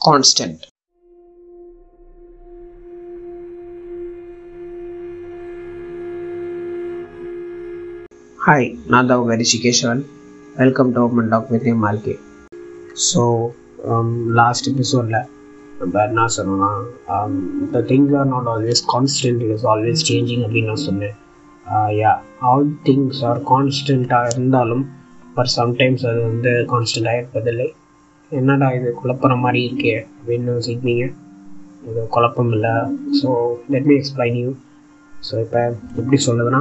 constant. Hi நான் தான் உங்கள் Rishikeshwan welcome to open talk with மால்கே so last எபிசோடில் நம்ம என்ன சொன்னோம்னா the things are not always constant it is always changing அப்படின்னு நான் சொன்னேன். யா ஆல் திங்ஸ் ஆர் கான்ஸ்டண்ட்டாக இருந்தாலும் பட் சம்டைம்ஸ் அது வந்து கான்ஸ்டண்ட்டாக இருப்பதில்லை. என்னடா இது குழப்புற மாதிரி இருக்கே அப்படின்னு யோசிப்பீங்க இது குழப்பம் இல்லை so let me explain you so இப்போ எப்படி சொல்லுதுன்னா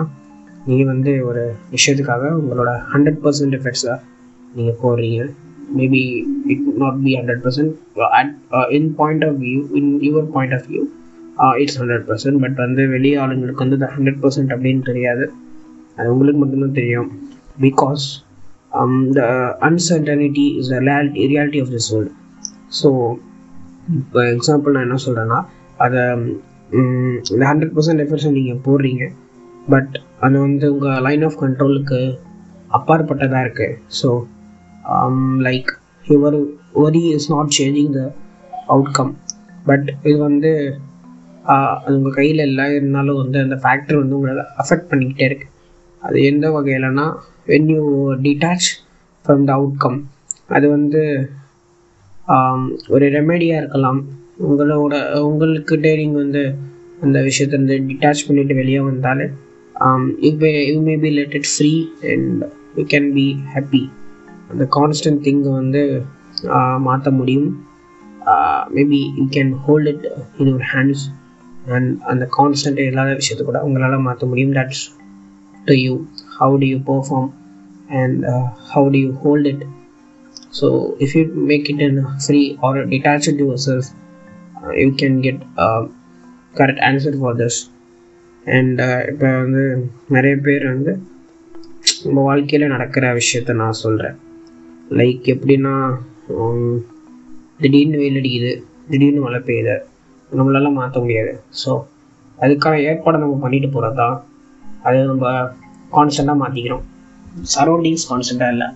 நீங்கள் வந்து ஒரு விஷயத்துக்காக உங்களோட ஹண்ட்ரட் பர்சன்ட் எஃபெக்ட்ஸை நீங்கள் போடுறீங்க. Maybe it not be hundred percent at in point of view in your point of view it's hundred percent but வந்து வெளி ஆளுங்களுக்கு வந்து இந்த ஹண்ட்ரட் பர்சன்ட் அப்படின்னு தெரியாது. அது உங்களுக்கு மட்டும்தான் தெரியும். Because the uncertainty is the reality reality of this world so இப்போ எக்ஸாம்பிள் நான் என்ன சொல்கிறேன்னா அதை இந்த ஹண்ட்ரட் பர்சன்ட் எஃபர்ட்ஸை நீங்கள் போடுறீங்க பட் அது வந்து உங்கள் லைன் ஆஃப் கண்ட்ரோலுக்கு அப்பாற்பட்டதாக இருக்குது so like your worry is not changing the outcome but இது வந்து அது உங்கள் கையில் இல்லை இருந்தாலும் வந்து அந்த ஃபேக்டர் வந்து உங்களை அஃபெக்ட் பண்ணிக்கிட்டே இருக்குது அது எந்த வகையிலனா when you detach from the outcome அது வந்து ஒரு ரெமெடியாக இருக்கலாம். உங்களோட உங்களுக்கிட்டே நீங்கள் வந்து அந்த விஷயத்தை வந்து டிட்டாச் பண்ணிட்டு வெளியே வந்தாலே you may you may be let it free and you can be happy அந்த கான்ஸ்டன்ட் திங்கை வந்து மாற்ற முடியும். Maybe you can hold it in your hands and அந்த கான்ஸ்டன்ட் இல்லாத விஷயத்தை கூட உங்களால் மாற்ற முடியும். That's do you how do you perform and how do you hold it so if you make it in free or detach it yourself you can get correct answer for this and இப்போ வந்து நிறைய பேர் வந்து நம்ம வாழ்க்கையில் நடக்கிற விஷயத்த நான் சொல்கிறேன் லைக் எப்படின்னா திடீர்னு வெயில் அடிக்குது திடீர்னு மழை பெய்யுது நம்மளால மாற்ற முடியாது. ஸோ அதுக்கான ஏற்பாடு நம்ம பண்ணிட்டு போகிறது தான் அதை நம்ம கான்ஸ்டண்ட்டாக மாற்றிக்கிறோம் சரௌண்டிங்ஸ் கான்ஸ்டண்ட்டாக இல்லை.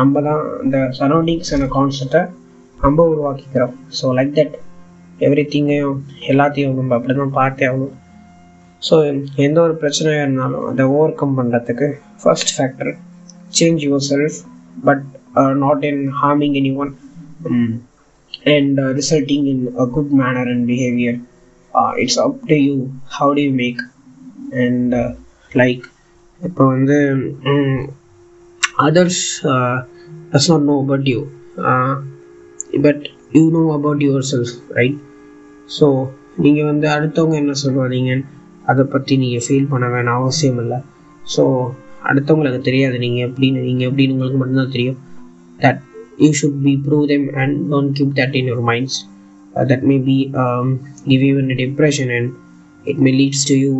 நம்ம தான் அந்த சரௌண்டிங்ஸ் அந்த கான்ஸ்டண்ட்டை நம்ம உருவாக்கிக்கிறோம். ஸோ லைக் தட் எவ்ரி திங்கையும் எல்லாத்தையும் நம்ம அப்படி தான் பார்த்தே ஆகணும். ஸோ எந்த ஒரு பிரச்சனையாக இருந்தாலும் அதை ஓவர் கம் பண்ணுறதுக்கு first factor change yourself but not in harming anyone and resulting in a good manner and behaviour it's up to you how do you make and like இப்போ வந்து others does not know about you but you know about yourself right so நீங்கள் வந்து அடுத்தவங்க என்ன சொல்லுவாதீங்கன்னு அதை பற்றி நீங்கள் feel பண்ண வேணாம் அவசியம் இல்லை. ஸோ அடுத்தவங்களுக்கு தெரியாது நீங்கள் எப்படின்னு நீங்கள் எப்படின்னு உங்களுக்கு மட்டும்தான் தெரியும். That you should be prove them and don't keep that in your minds that may be give you in depression and it may leads to you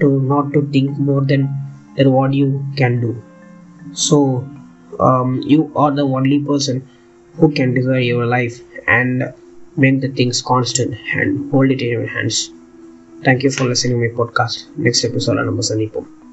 to not to think more than what you can do. So um, you are the only person who can desire your life and make the things constant and hold it in your hands. Thank you for listening to my podcast. Next episode i'm